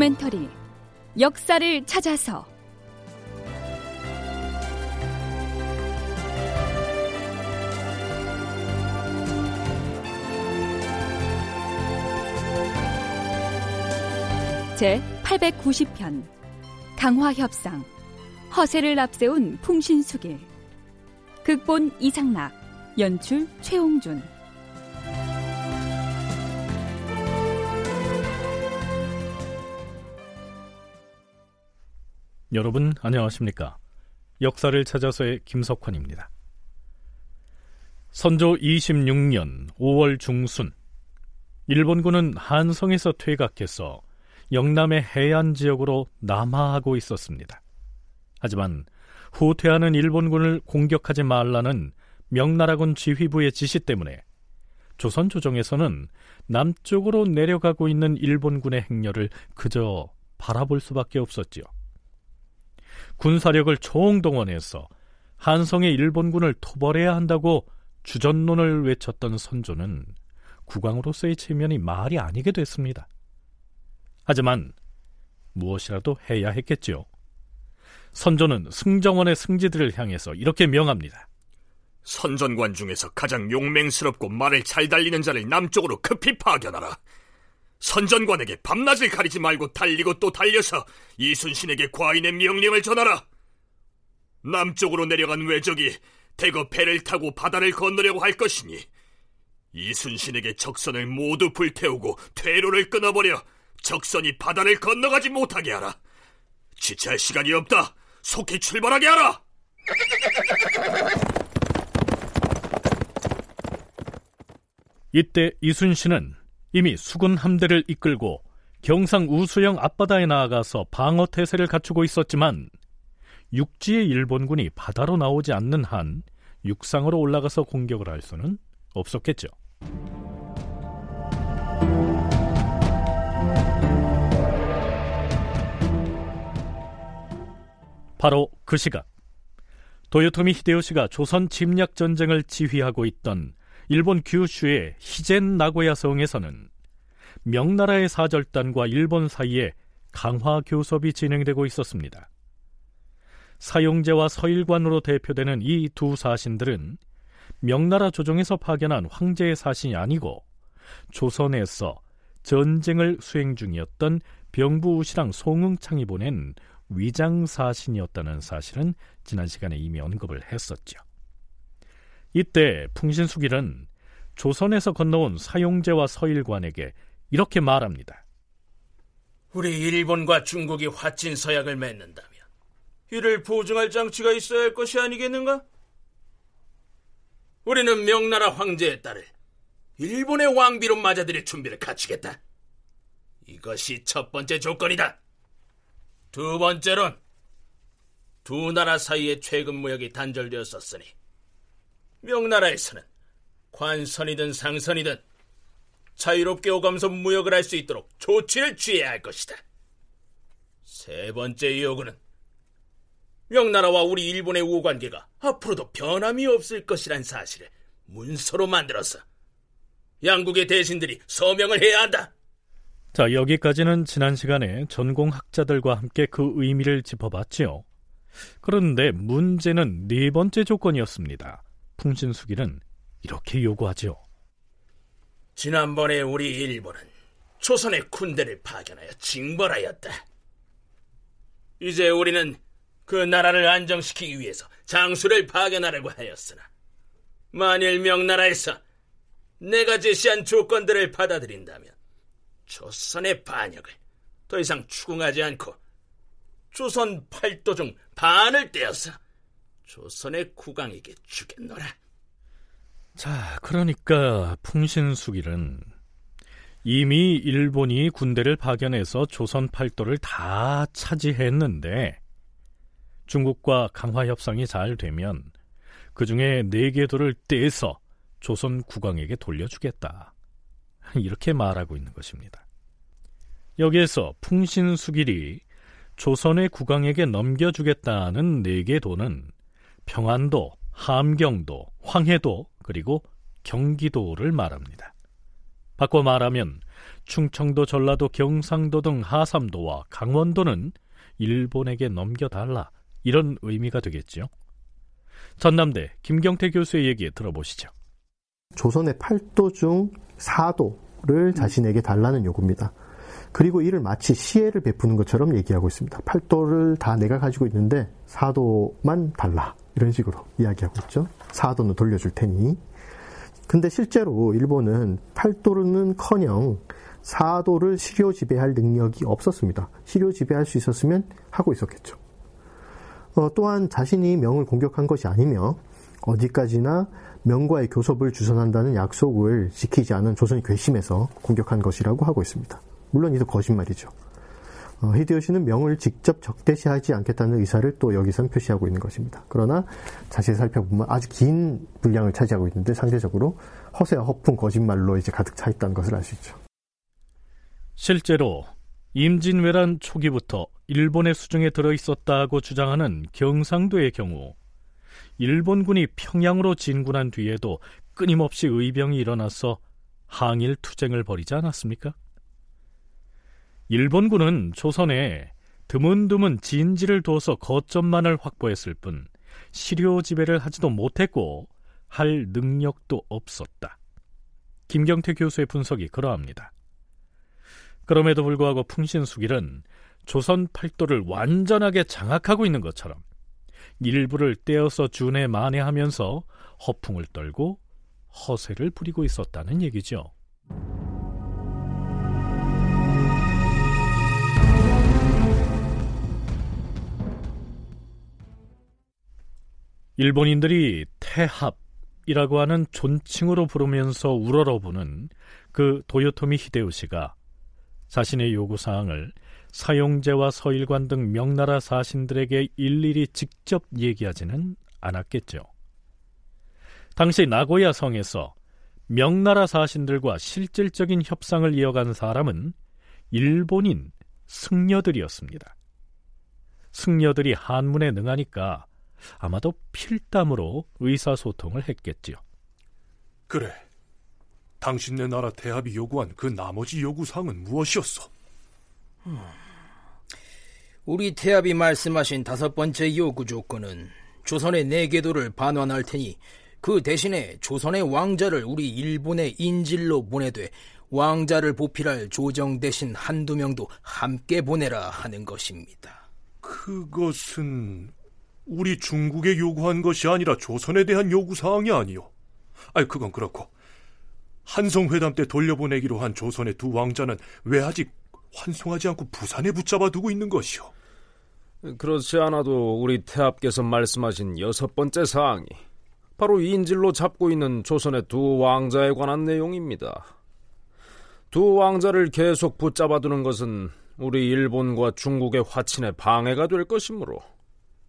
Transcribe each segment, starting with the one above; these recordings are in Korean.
다큐멘터리 역사를 찾아서. 제 890편 강화협상 허세를 앞세운 풍신수길. 극본 이상락 연출 최홍준 여러분 안녕하십니까? 역사를 찾아서의 김석환입니다. 선조 26년 5월 중순 일본군은 한성에서 퇴각해서 영남의 해안 지역으로 남하하고 있었습니다. 하지만 후퇴하는 일본군을 공격하지 말라는 명나라군 지휘부의 지시 때문에 조선 조정에서는 남쪽으로 내려가고 있는 일본군의 행렬을 그저 바라볼 수밖에 없었지요. 군사력을 총동원해서 한성의 일본군을 토벌해야 한다고 주전론을 외쳤던 선조는 국왕으로서의 체면이 말이 아니게 됐습니다. 하지만 무엇이라도 해야 했겠지요. 선조는 승정원의 승지들을 향해서 이렇게 명합니다. 선전관 중에서 가장 용맹스럽고 말을 잘 달리는 자를 남쪽으로 급히 파견하라. 선전관에게 밤낮을 가리지 말고 달리고 또 달려서 이순신에게 과인의 명령을 전하라. 남쪽으로 내려간 외적이 대거 배를 타고 바다를 건너려고 할 것이니 이순신에게 적선을 모두 불태우고 퇴로를 끊어버려 적선이 바다를 건너가지 못하게 하라. 지체할 시간이 없다. 속히 출발하게 하라. 이때 이순신은 이미 수군 함대를 이끌고 경상 우수영 앞바다에 나아가서 방어 태세를 갖추고 있었지만 육지의 일본군이 바다로 나오지 않는 한 육상으로 올라가서 공격을 할 수는 없었겠죠. 바로 그 시각 도요토미 히데요시가 조선 침략 전쟁을 지휘하고 있던 일본 규슈의 히젠 나고야 성에서는 명나라의 사절단과 일본 사이에 강화 교섭이 진행되고 있었습니다. 사용제와 서일관으로 대표되는 이 두 사신들은 명나라 조정에서 파견한 황제의 사신이 아니고 조선에서 전쟁을 수행 중이었던 병부우시랑 송응창이 보낸 위장 사신이었다는 사실은 지난 시간에 이미 언급을 했었죠. 이때 풍신수길은 조선에서 건너온 사용제와 서일관에게 이렇게 말합니다. 우리 일본과 중국이 화친 서약을 맺는다면 이를 보증할 장치가 있어야 할 것이 아니겠는가? 우리는 명나라 황제의 딸을 일본의 왕비로 맞아들일 준비를 갖추겠다. 이것이 첫 번째 조건이다. 두 번째론 두 나라 사이에 최근 무역이 단절되었었으니 명나라에서는 관선이든 상선이든 자유롭게 오감서 무역을 할 수 있도록 조치를 취해야 할 것이다. 세 번째 요구는 명나라와 우리 일본의 우관계가 앞으로도 변함이 없을 것이란 사실을 문서로 만들어서 양국의 대신들이 서명을 해야 한다. 자, 여기까지는 지난 시간에 전공 학자들과 함께 그 의미를 짚어봤지요. 그런데 문제는 네 번째 조건이었습니다. 풍신수길은 이렇게 요구하지요. 지난번에 우리 일본은 조선의 군대를 파견하여 징벌하였다. 이제 우리는 그 나라를 안정시키기 위해서 장수를 파견하려고 하였으나 만일 명나라에서 내가 제시한 조건들을 받아들인다면 조선의 반역을 더 이상 추궁하지 않고 조선 팔도 중 반을 떼어서 조선의 국왕에게 주겠노라. 자, 그러니까 풍신수길은 이미 일본이 군대를 파견해서 조선 팔도를 다 차지했는데 중국과 강화 협상이 잘 되면 그 중에 네 개 도를 떼서 조선 국왕에게 돌려주겠다. 이렇게 말하고 있는 것입니다. 여기에서 풍신수길이 조선의 국왕에게 넘겨주겠다는 네 개 도는 평안도, 함경도, 황해도, 그리고 경기도를 말합니다. 바꿔 말하면 충청도, 전라도, 경상도 등 하삼도와 강원도는 일본에게 넘겨달라 이런 의미가 되겠죠. 전남대 김경태 교수의 얘기 들어보시죠. 조선의 8도 중 4도를 자신에게 달라는 요구입니다. 그리고 이를 마치 시혜를 베푸는 것처럼 얘기하고 있습니다. 8도를 다 내가 가지고 있는데 4도만 달라. 이런 식으로 이야기하고 있죠. 4도는 돌려줄 테니. 근데 실제로 일본은 8도는 커녕 4도를 시료 지배할 능력이 없었습니다. 시료 지배할 수 있었으면 하고 있었겠죠. 어, 또한 자신이 명을 공격한 것이 아니며 어디까지나 명과의 교섭을 주선한다는 약속을 지키지 않은 조선이 괘씸해서 공격한 것이라고 하고 있습니다. 물론 이도 거짓말이죠. 어, 히데요시는 명을 직접 적대시하지 않겠다는 의사를 또 여기선 표시하고 있는 것입니다. 그러나 자세히 살펴보면 아주 긴 분량을 차지하고 있는데 상대적으로 허세와 허풍 거짓말로 이제 가득 차 있다는 것을 알 수 있죠. 실제로 임진왜란 초기부터 일본의 수중에 들어 있었다고 주장하는 경상도의 경우 일본군이 평양으로 진군한 뒤에도 끊임없이 의병이 일어나서 항일 투쟁을 벌이지 않았습니까? 일본군은 조선에 드문드문 진지를 둬서 거점만을 확보했을 뿐 시료 지배를 하지도 못했고 할 능력도 없었다. 김경태 교수의 분석이 그러합니다. 그럼에도 불구하고 풍신수길은 조선 팔도를 완전하게 장악하고 있는 것처럼 일부를 떼어서 준에 만회하면서 허풍을 떨고 허세를 부리고 있었다는 얘기죠. 일본인들이 태합이라고 하는 존칭으로 부르면서 우러러보는 그 도요토미 히데요시가 자신의 요구사항을 사용제와 서일관 등 명나라 사신들에게 일일이 직접 얘기하지는 않았겠죠. 당시 나고야 성에서 명나라 사신들과 실질적인 협상을 이어간 사람은 일본인 승려들이었습니다. 승려들이 한문에 능하니까 아마도 필담으로 의사소통을 했겠지요. 그래. 당신네 나라 대합이 요구한 그 나머지 요구사항은 무엇이었어? 음, 우리 태합이 말씀하신 다섯 번째 요구 조건은 조선의 내계도를 반환할 테니 그 대신에 조선의 왕자를 우리 일본의 인질로 보내되 왕자를 보필할 조정 대신 한두 명도 함께 보내라 하는 것입니다. 그것은 우리 중국에 요구한 것이 아니라 조선에 대한 요구 사항이 아니요. 아니, 그건 그렇고. 한성 회담 때 돌려보내기로 한 조선의 두 왕자는 왜 아직 환송하지 않고 부산에 붙잡아 두고 있는 것이오? 그렇지 않아도 우리 태합께서 말씀하신 여섯 번째 사항이 바로 인질로 잡고 있는 조선의 두 왕자에 관한 내용입니다. 두 왕자를 계속 붙잡아 두는 것은 우리 일본과 중국의 화친에 방해가 될 것이므로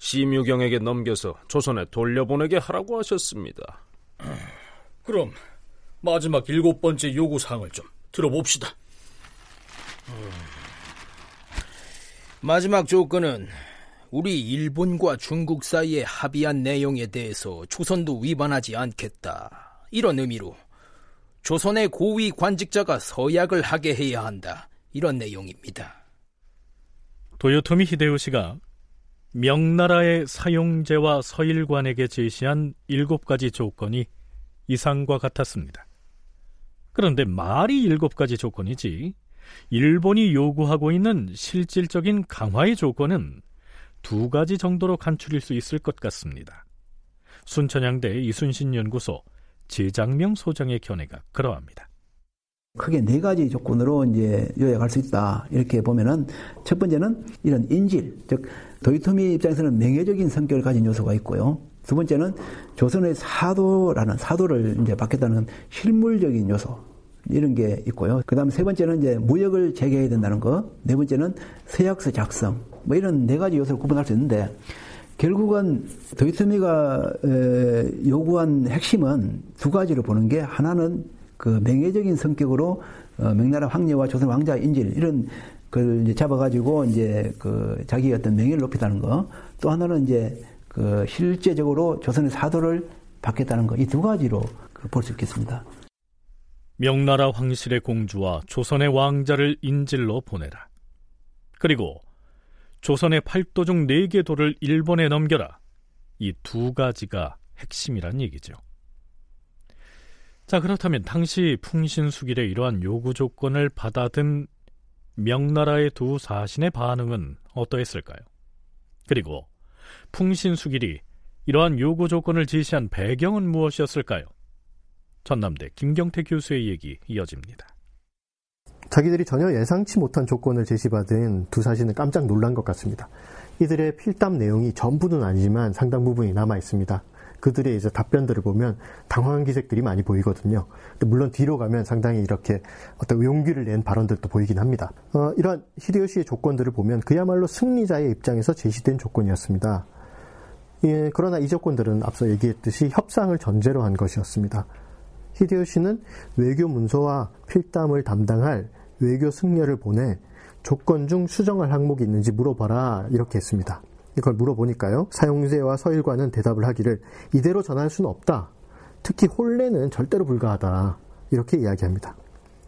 심유경에게 넘겨서 조선에 돌려보내게 하라고 하셨습니다. 그럼 마지막 일곱 번째 요구 사항을 좀 들어봅시다. 음. 마지막 조건은 우리 일본과 중국 사이에 합의한 내용에 대해서 조선도 위반하지 않겠다. 이런 의미로 조선의 고위 관직자가 서약을 하게 해야 한다. 이런 내용입니다. 도요토미 히데요시가 명나라의 사용제와 서일관에게 제시한 일곱 가지 조건이 이상과 같았습니다. 그런데 말이 일곱 가지 조건이지 일본이 요구하고 있는 실질적인 강화의 조건은 두 가지 정도로 간추릴 수 있을 것 같습니다. 순천향대 이순신 연구소 제장명 소장의 견해가 그러합니다. 크게 네 가지 조건으로 이제 요약할 수 있다. 이렇게 보면은 첫 번째는 이런 인질, 즉 도이토미 입장에서는 명예적인 성격을 가진 요소가 있고요. 두 번째는 조선의 사도라는 사도를 이제 받겠다는 실물적인 요소 이런 게 있고요. 그 다음에 세 번째는 이제 무역을 재개해야 된다는 거. 네 번째는 서약서 작성. 뭐 이런 네 가지 요소를 구분할 수 있는데 결국은 도이토미가 요구한 핵심은 두 가지로 보는 게 하나는 그 명예적인 성격으로 어, 명나라 황녀와 조선 왕자 인질 이런 걸 이제 잡아가지고 이제 그 자기 어떤 명예를 높이다는 거. 또 하나는 이제 그 실제적으로 조선의 사도를 받겠다는 거. 이 두 가지로 그 볼수 있겠습니다. 명나라 황실의 공주와 조선의 왕자를 인질로 보내라. 그리고 조선의 팔도 중 네 개 도를 일본에 넘겨라. 이 두 가지가 핵심이란 얘기죠. 자, 그렇다면 당시 풍신수길의 이러한 요구 조건을 받아든 명나라의 두 사신의 반응은 어떠했을까요? 그리고 풍신수길이 이러한 요구 조건을 제시한 배경은 무엇이었을까요? 전남대 김경태 교수의 얘기 이어집니다. 자기들이 전혀 예상치 못한 조건을 제시받은 두 사신은 깜짝 놀란 것 같습니다. 이들의 필담 내용이 전부는 아니지만 상당 부분이 남아 있습니다. 그들의 이제 답변들을 보면 당황한 기색들이 많이 보이거든요. 물론 뒤로 가면 상당히 이렇게 어떤 용기를 낸 발언들도 보이긴 합니다. 어, 이러한 히데요시의 조건들을 보면 그야말로 승리자의 입장에서 제시된 조건이었습니다. 예, 그러나 이 조건들은 앞서 얘기했듯이 협상을 전제로 한 것이었습니다. 히데요시는 외교 문서와 필담을 담당할 외교 승려를 보내 조건 중 수정할 항목이 있는지 물어봐라 이렇게 했습니다. 이걸 물어보니까요. 사용제와 서일관은 대답을 하기를 이대로 전할 수는 없다. 특히 혼례는 절대로 불가하다. 이렇게 이야기합니다.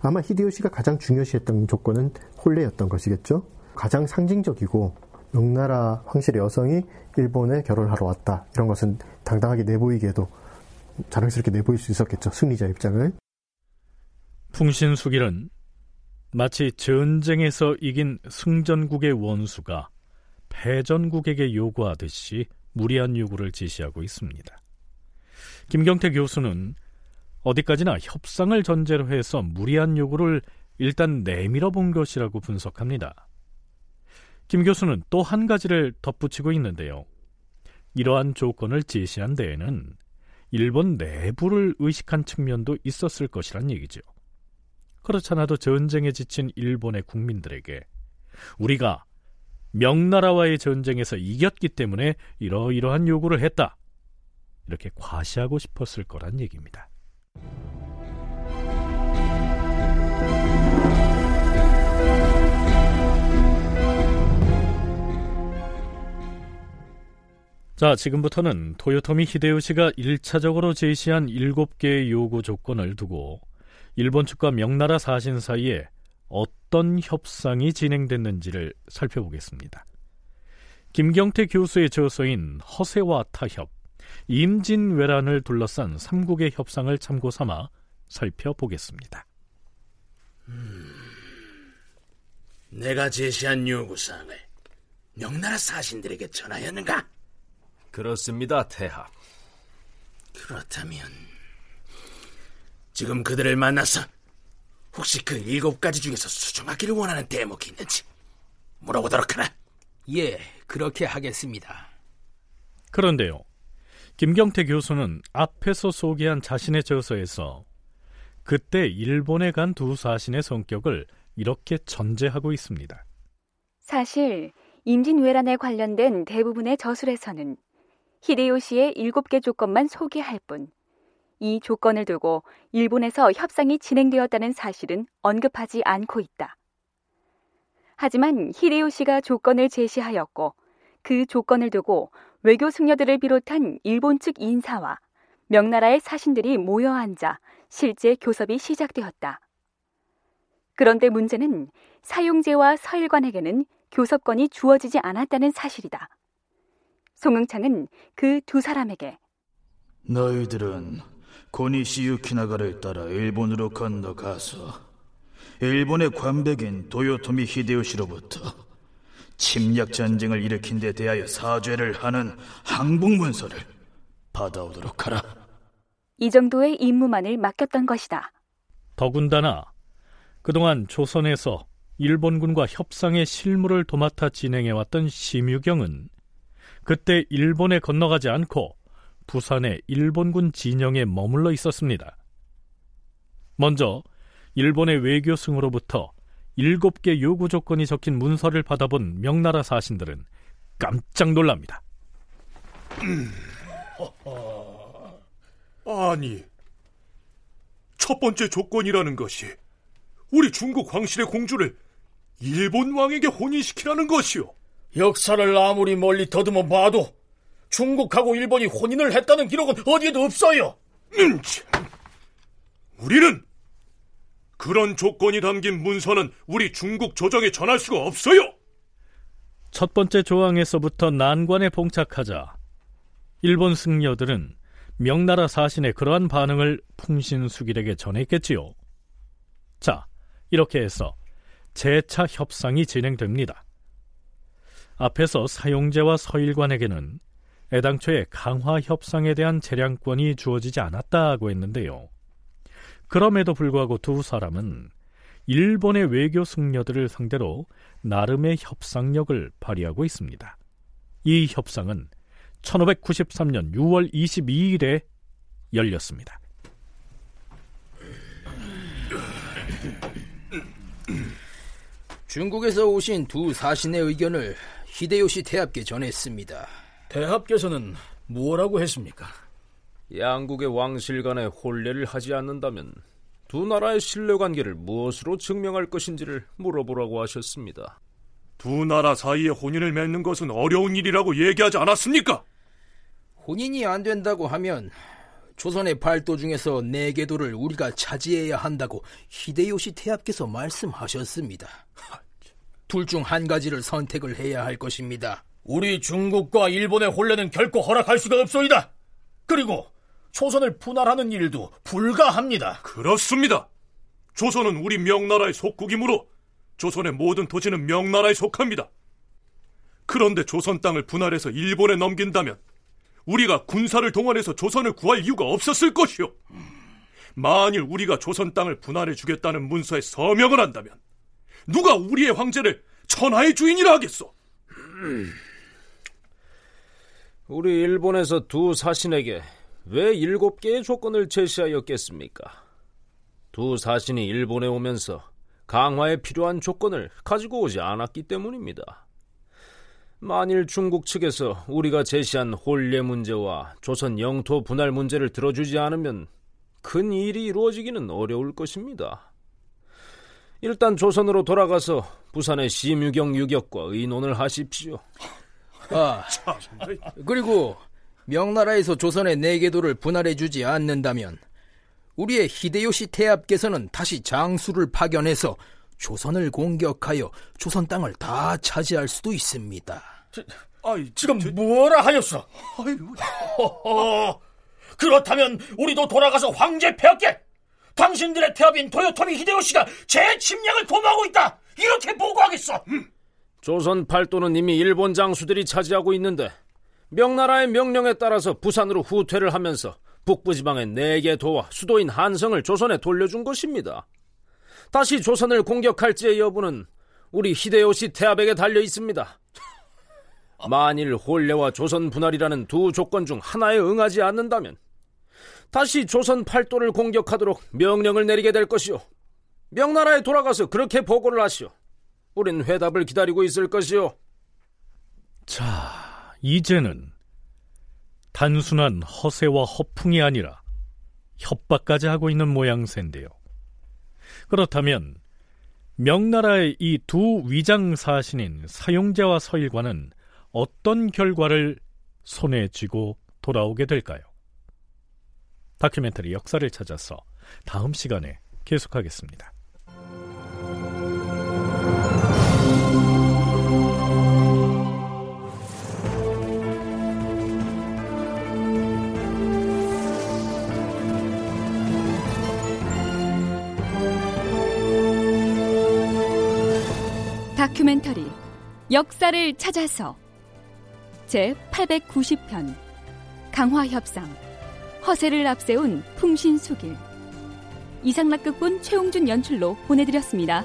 아마 히데요시가 가장 중요시했던 조건은 혼례였던 것이겠죠. 가장 상징적이고 명나라 황실의 여성이 일본에 결혼하러 왔다. 이런 것은 당당하게 내보이기에도 자랑스럽게 내보일 수 있었겠죠. 승리자 입장을. 풍신수길은 마치 전쟁에서 이긴 승전국의 원수가 패전국에게 요구하듯이 무리한 요구를 제시하고 있습니다. 김경태 교수는 어디까지나 협상을 전제로 해서 무리한 요구를 일단 내밀어 본 것이라고 분석합니다. 김 교수는 또 한 가지를 덧붙이고 있는데요. 이러한 조건을 제시한 데에는 일본 내부를 의식한 측면도 있었을 것이란 얘기죠. 그렇잖아도 전쟁에 지친 일본의 국민들에게 우리가 명나라와의 전쟁에서 이겼기 때문에 이러이러한 요구를 했다. 이렇게 과시하고 싶었을 거란 얘기입니다. 자, 지금부터는 토요토미 히데요시가 1차적으로 제시한 7개의 요구 조건을 두고 일본 측과 명나라 사신 사이에 어떤 협상이 진행됐는지를 살펴보겠습니다. 김경태 교수의 저서인 허세와 타협, 임진왜란을 둘러싼 삼국의 협상을 참고 삼아 살펴보겠습니다. 음, 내가 제시한 요구사항을 명나라 사신들에게 전하였는가? 그렇습니다, 태하. 그렇다면 지금 그들을 만나서 혹시 그 일곱 가지 중에서 수정하기를 원하는 대목이 있는지 물어보도록 하라. 예, 그렇게 하겠습니다. 그런데요. 김경태 교수는 앞에서 소개한 자신의 저서에서 그때 일본에 간 두 사신의 성격을 이렇게 전제하고 있습니다. 사실 임진왜란에 관련된 대부분의 저술에서는 히데요시의 일곱 개 조건만 소개할 뿐, 이 조건을 두고 일본에서 협상이 진행되었다는 사실은 언급하지 않고 있다. 하지만 히데요시가 조건을 제시하였고 그 조건을 두고 외교 승려들을 비롯한 일본 측 인사와 명나라의 사신들이 모여 앉아 실제 교섭이 시작되었다. 그런데 문제는 사용제와 서일관에게는 교섭권이 주어지지 않았다는 사실이다. 송응창은 그 두 사람에게 너희들은 고니시 유키나가를 따라 일본으로 건너가서 일본의 관백인 도요토미 히데요시로부터 침략 전쟁을 일으킨 데 대하여 사죄를 하는 항복 문서를 받아오도록 하라. 이 정도의 임무만을 맡겼던 것이다. 더군다나 그동안 조선에서 일본군과 협상의 실무를 도맡아 진행해왔던 심유경은 그때 일본에 건너가지 않고 부산의 일본군 진영에 머물러 있었습니다. 먼저 일본의 외교승으로부터 일곱 개 요구 조건이 적힌 문서를 받아본 명나라 사신들은 깜짝 놀랍니다. 아니, 첫 번째 조건이라는 것이 우리 중국 황실의 공주를 일본 왕에게 혼인시키라는 것이오 역사를 아무리 멀리 더듬어 봐도 중국하고 일본이 혼인을 했다는 기록은 어디에도 없어요. 음, 우리는 그런 조건이 담긴 문서는 우리 중국 조정에 전할 수가 없어요. 첫 번째 조항에서부터 난관에 봉착하자 일본 승려들은 명나라 사신의 그러한 반응을 풍신수길에게 전했겠지요. 자, 이렇게 해서 재차 협상이 진행됩니다. 앞에서 사용제와 서일관에게는 애당초에 강화 협상에 대한 재량권이 주어지지 않았다고 했는데요. 그럼에도 불구하고 두 사람은 일본의 외교 승려들을 상대로 나름의 협상력을 발휘하고 있습니다. 이 협상은 1593년 6월 22일에 열렸습니다. 중국에서 오신 두 사신의 의견을 히데요시 대합께 전했습니다. 대합께서는 무엇라고 했습니까? 양국의 왕실 간에 혼례를 하지 않는다면 두 나라의 신뢰관계를 무엇으로 증명할 것인지를 물어보라고 하셨습니다. 두 나라 사이에 혼인을 맺는 것은 어려운 일이라고 얘기하지 않았습니까? 혼인이 안 된다고 하면 조선의 발도 중에서 네 개도를 우리가 차지해야 한다고 히데요시 태압께서 말씀하셨습니다. 둘 중 한 가지를 선택을 해야 할 것입니다. 우리 중국과 일본의 혼례는 결코 허락할 수가 없소이다. 그리고 조선을 분할하는 일도 불가합니다. 그렇습니다. 조선은 우리 명나라의 속국이므로 조선의 모든 토지는 명나라에 속합니다. 그런데 조선 땅을 분할해서 일본에 넘긴다면 우리가 군사를 동원해서 조선을 구할 이유가 없었을 것이오 만일 우리가 조선 땅을 분할해 주겠다는 문서에 서명을 한다면 누가 우리의 황제를 천하의 주인이라 하겠소? 우리 일본에서 두 사신에게 왜 일곱 개의 조건을 제시하였겠습니까? 두 사신이 일본에 오면서 강화에 필요한 조건을 가지고 오지 않았기 때문입니다. 만일 중국 측에서 우리가 제시한 혼례 문제와 조선 영토 분할 문제를 들어주지 않으면 큰 일이 이루어지기는 어려울 것입니다. 일단 조선으로 돌아가서 부산의 심유경 유격과 의논을 하십시오. 아, 그리고 명나라에서 조선의 내개도를 분할해주지 않는다면 우리의 히데요시 태압께서는 다시 장수를 파견해서 조선을 공격하여 조선 땅을 다 차지할 수도 있습니다. 저, 아이, 지금 저, 뭐라 하였어? 허허, 그렇다면 우리도 돌아가서 황제 폐하께 당신들의 태압인 도요토미 히데요시가 제 침략을 도모하고 있다. 이렇게 보고하겠어. 음. 조선 팔도는 이미 일본 장수들이 차지하고 있는데 명나라의 명령에 따라서 부산으로 후퇴를 하면서 북부 지방의 네 개 도와 수도인 한성을 조선에 돌려준 것입니다. 다시 조선을 공격할지의 여부는 우리 히데요시 태압에게 달려 있습니다. 만일 혼례와 조선 분할이라는 두 조건 중 하나에 응하지 않는다면 다시 조선 팔도를 공격하도록 명령을 내리게 될 것이오. 명나라에 돌아가서 그렇게 보고를 하시오. 우린 회답을 기다리고 있을 것이오. 자, 이제는 단순한 허세와 허풍이 아니라 협박까지 하고 있는 모양새인데요. 그렇다면 명나라의 이 두 위장 사신인 사용제와 서일관은 어떤 결과를 손에 쥐고 돌아오게 될까요? 다큐멘터리 역사를 찾아서 다음 시간에 계속하겠습니다. 다큐멘터리 역사를 찾아서 제 890편 강화협상 허세를 앞세운 풍신수길 이상락극본 최홍준 연출로 보내드렸습니다.